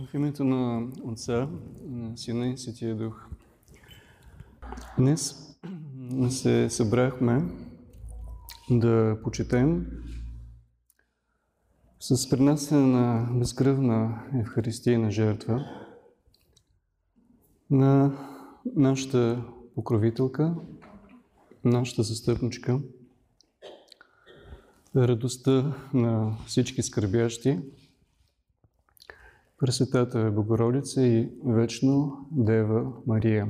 В името на Отца, на Сина и Светия Дух. Днес се събрахме да почетем с принасяне на безкръвна Евхаристийна жертва на нашата покровителка, нашата застъпничка, радостта на всички скърбящи, Пресветата Богородица и вечно Дева Мария.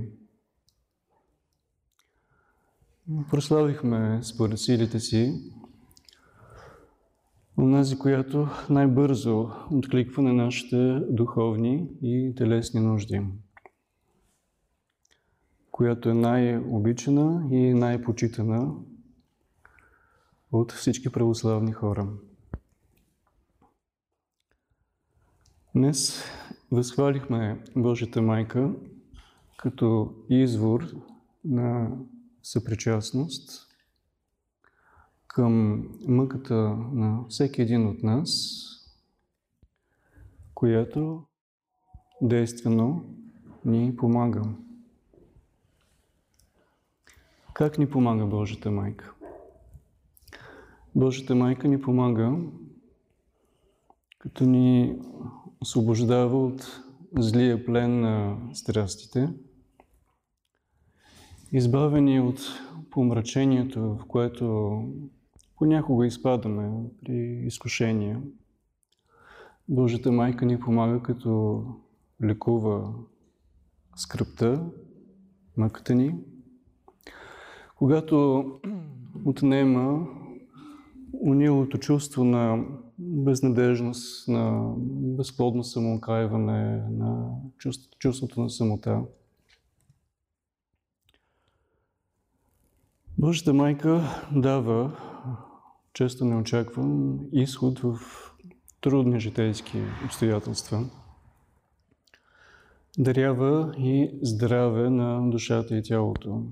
Прославихме според силите си онази, която най-бързо откликва на нашите духовни и телесни нужди, която е най-обичана и най-почитана от всички православни хора. Днес възхвалихме Божията майка като извор на съпричастност към мъката на всеки един от нас, която действено ни помага. Как ни помага Божията майка? Божията майка ни помага, като ни освобождава от злия плен на страстите, избавени от помрачението, в което понякога изпадаме при изкушения. Божията майка ни помага като лекува скръпта, мъката ни. Когато отнема унилото чувство на безнадежност, на безплодно самоокаиване, на чувството на самота. Божията майка дава често неочакван изход в трудни житейски обстоятелства. Дарява и здраве на душата и тялото.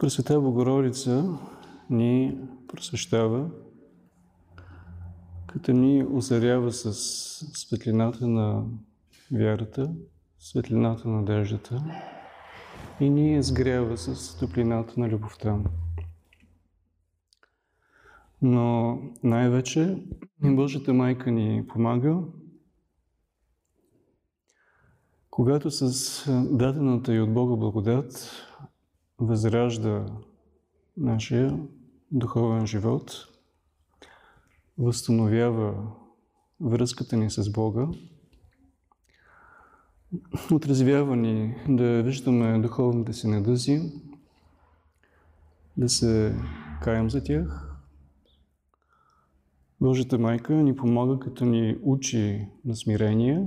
Пресвета Богородица ни просвещава, като ни озарява с светлината на вярата, светлината на надеждата и ни сгрява с топлината на любовта. Но най-вече Божията майка ни помага, когато с дадената и от Бога благодат възражда нашия духовен живот, възстановява връзката ни с Бога, отразвява ни да виждаме духовните си недъзи, да се каем за тях. Божията майка ни помага, като ни учи на смирение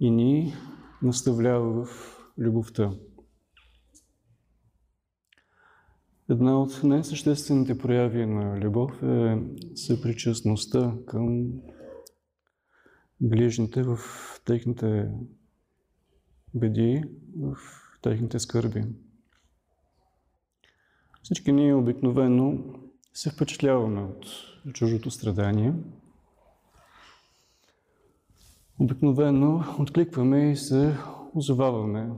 и ни наставлява в любовта. Една от най-съществените прояви на любов е съпричастността към ближните в техните беди, в техните скърби. Всички ние обикновено се впечатляваме от чужото страдание. Обикновено откликваме и се озоваваме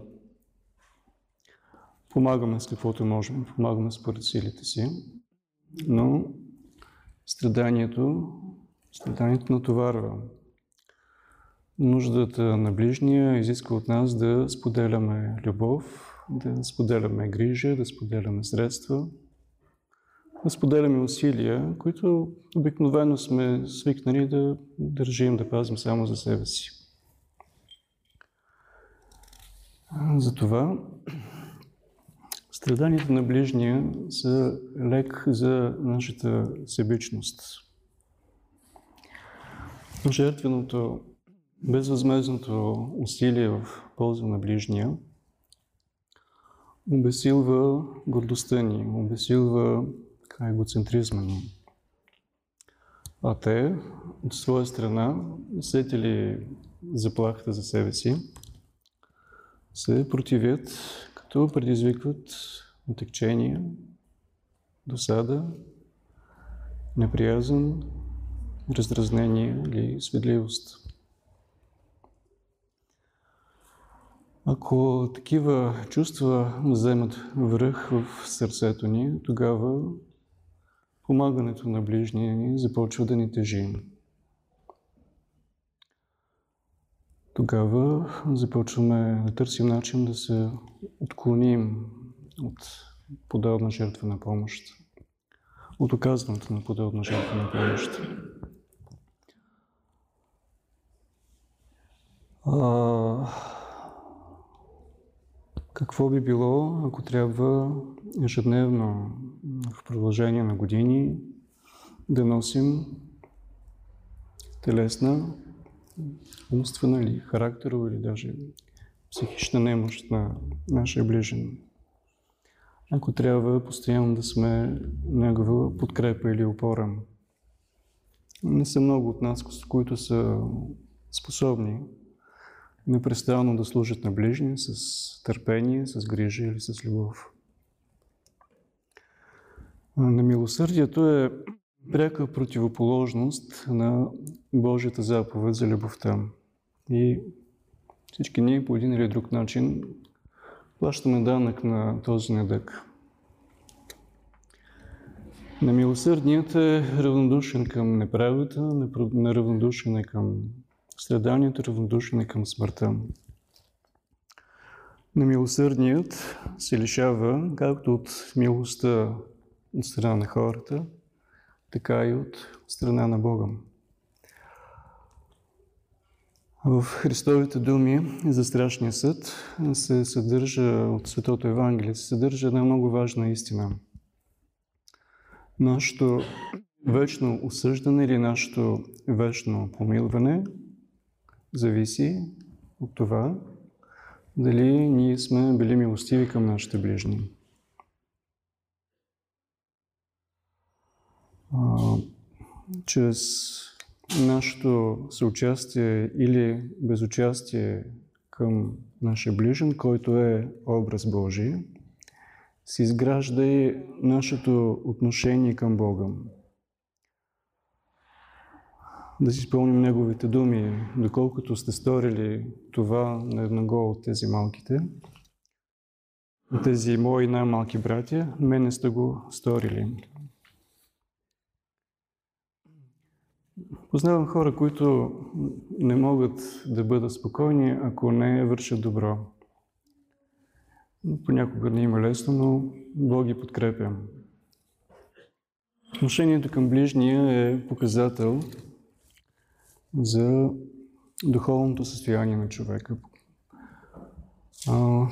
Помагаме с каквото можем, помагаме според силите си, но страданието, страданието натоварва. Нуждата на ближния изисква от нас да споделяме любов, да споделяме грижа, да споделяме средства, да споделяме усилия, които обикновено сме свикнали да държим, да пазим само за себе си. Затова Страданията на ближния са лек за нашата себичност. Жертвеното, безвъзмезното усилие в полза на ближния обесилва гордостта ни, обесилва егоцентризма ни. А те, от своя страна, усетили заплахата за себе си, се противят като предизвикват отекчение, досада неприязан, раздразнение или светливост. Ако такива чувства вземат връх в сърцето ни, тогава помагането на ближния ни започва да ни тежи. Тогава започваме да търсим начин да се отклоним от подобна жертва на помощ, от оказването на подобна жертва на помощ. А, какво би било, ако трябва ежедневно в продължение на години да носим телесна, умствена или характерова или даже психична немощ на нашия ближен? Ако трябва постоянно да сме негова подкрепа или опора. Не са много от нас, които са способни непрестанно да служат на ближни с търпение, с грижа или с любов. На милосърдието е пряка противоположност на Божията заповед за любовта. И всички ние по един или друг начин плащаме данък на този недък. На милосърдният е равнодушен към неправата, неравнодушен е към страданието, равнодушен е към смъртта. Немилосърдният се лишава както от милостта от страна на хората, така и от страна на Бога. В Христовите думи за страшния съд се съдържа от Светото Евангелие, се съдържа една много важна истина. Нашето вечно осъждане или нашето вечно помилване зависи от това дали ние сме били милостиви към нашите ближни. Чрез нашето съучастие или безучастие към нашия ближен, който е образ Божий, се изгражда и нашето отношение към Бога да си спомним Неговите думи, доколкото сте сторили това на едного от тези малките, тези мои най-малки братя, мене сте го сторили. Познавам хора, които не могат да бъдат спокойни, ако не вършат добро. Понякога не има лесно, но Бог ги подкрепя. Отношението към ближния е показател за духовното състояние на човека.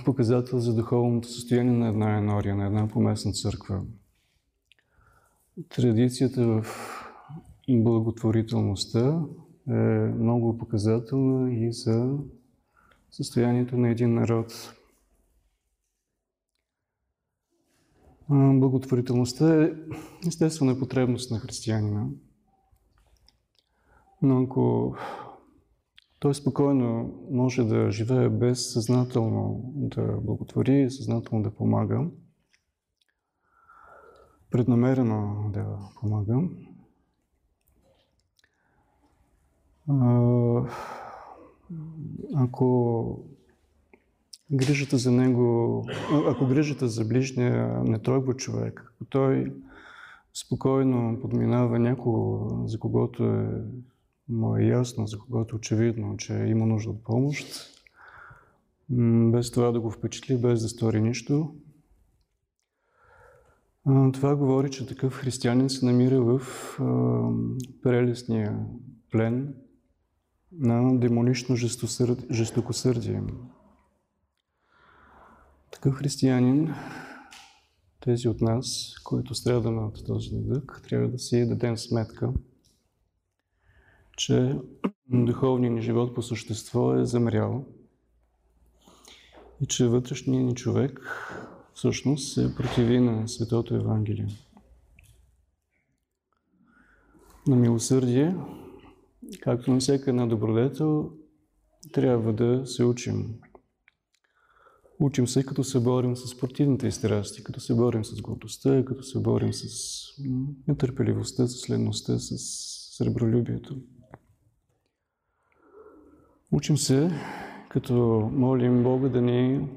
Показател за духовното състояние на една енория, на една поместна църква. Традицията в благотворителността е много показателна и за състоянието на един народ. Благотворителността е естествена потребност на християнина. Но ако той спокойно може да живее без съзнателно да благотвори, съзнателно да помага, преднамерено да помага, ако грижата за него, ако грижата за ближния не тройва човек, ако той спокойно подминава някого, за когото е му е ясно, за когото е очевидно, че има нужда от помощ, без това да го впечатли, без да стори нищо. Това говори, че такъв християнин се намира в прелестния плен на демонично жестокосърдие. Такъв християнин, тези от нас, които страдаме от този недък, трябва да си дадем сметка – че духовният ни живот по същество е замрял и че вътрешният ни човек всъщност се противи на Светото Евангелие. На милосърдие, както на всяка една добродетел, трябва да се учим. Учим се, като се борим с спортивните страсти, като се борим с гордостта, като се борим с нетърпеливостта, с леността, с сребролюбието. Учим се, като молим Бога да ни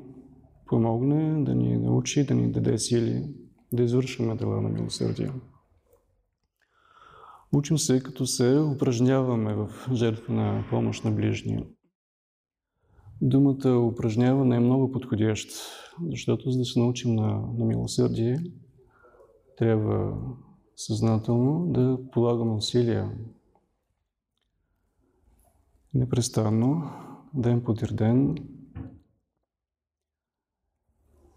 помогне, да ни научи, да ни даде сили да извършваме дела на милосърдие. Учим се, като се упражняваме в жертва на помощ на ближния. Думата упражняване е много подходяща, защото за да се научим на, на милосърдие, трябва съзнателно да полагаме усилия. Непрестанно, ден по ден,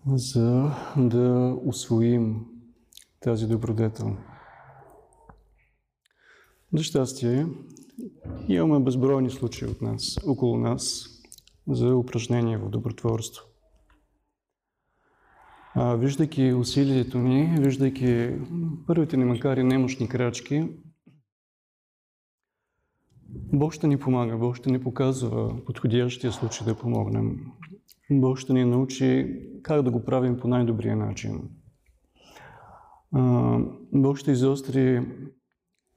за да освоим тази добродетел. За щастие, имаме безбройни случаи от нас, около нас, за упражнение в добротворство. А, виждайки усилието ни, виждайки първите ни, макар и немощни крачки, Бог ще ни помага, Бог ще ни показва подходящия случай да помогнем. Бог ще ни научи как да го правим по най-добрия начин. Бог ще изостри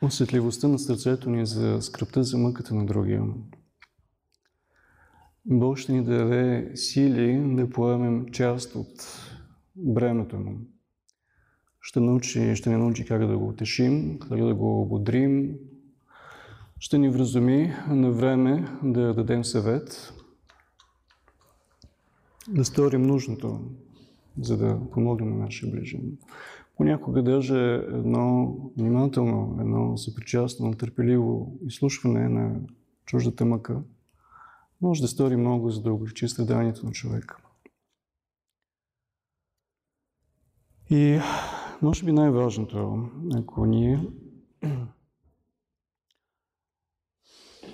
усетливостта на сърцето ни за скръпта за мъката на другия. Бог ще ни даде сили да поемем част от бремето му. Ще, научи, ще ни научи как да го утешим, как да го ободрим. Ще ни вразуми на време да дадем съвет, да сторим нужното, за да помогнем на нашия ближен. Понякога даже едно внимателно, едно съпричастно, търпеливо изслушване на чуждата мъка може да стори много, за да облегчи страданието на човека. И може би най-важното, ако ние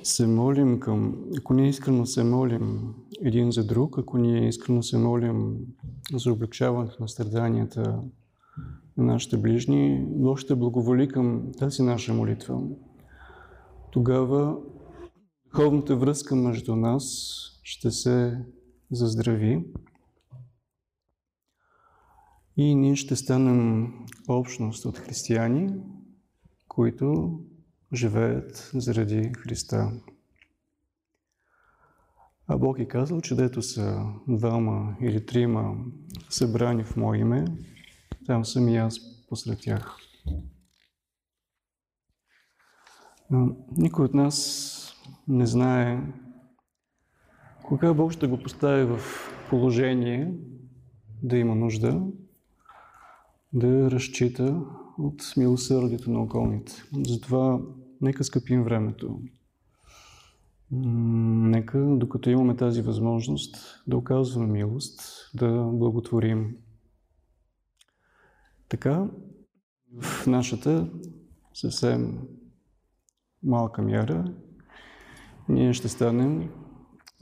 се молим към, ако ние искрено се молим един за друг, ако ние искрено се молим за облегчаването на страданията на нашите ближни, Бог ще благоволи към тази наша молитва. Тогава духовната връзка между нас ще се заздрави и ние ще станем общност от християни, които живеят заради Христа. А Бог е казал, че дето са двама или трима събрани в Мое име, там съм и аз посред тях. Никой от нас не знае кога Бог ще го постави в положение да има нужда, да разчита от милосърдието на околните. Затова нека скъпим времето. Нека, докато имаме тази възможност, да оказваме милост, да благотворим. Така, в нашата съвсем малка мяра, ние ще станем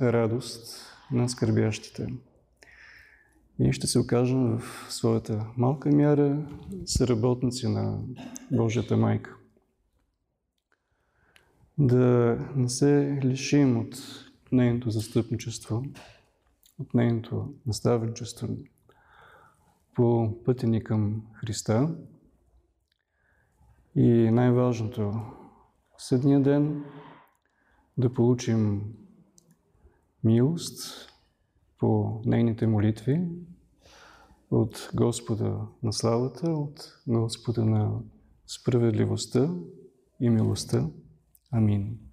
радост на скърбящите и ще се окажем в своята малка мяра съработници на Божията майка. Да не се лишим от нейното застъпничество, от нейното наставничество по пътя ни към Христа. И най-важното, съдния ден да получим милост, по нейните молитви от Господа на славата, от Господа на справедливостта и милостта. Амин.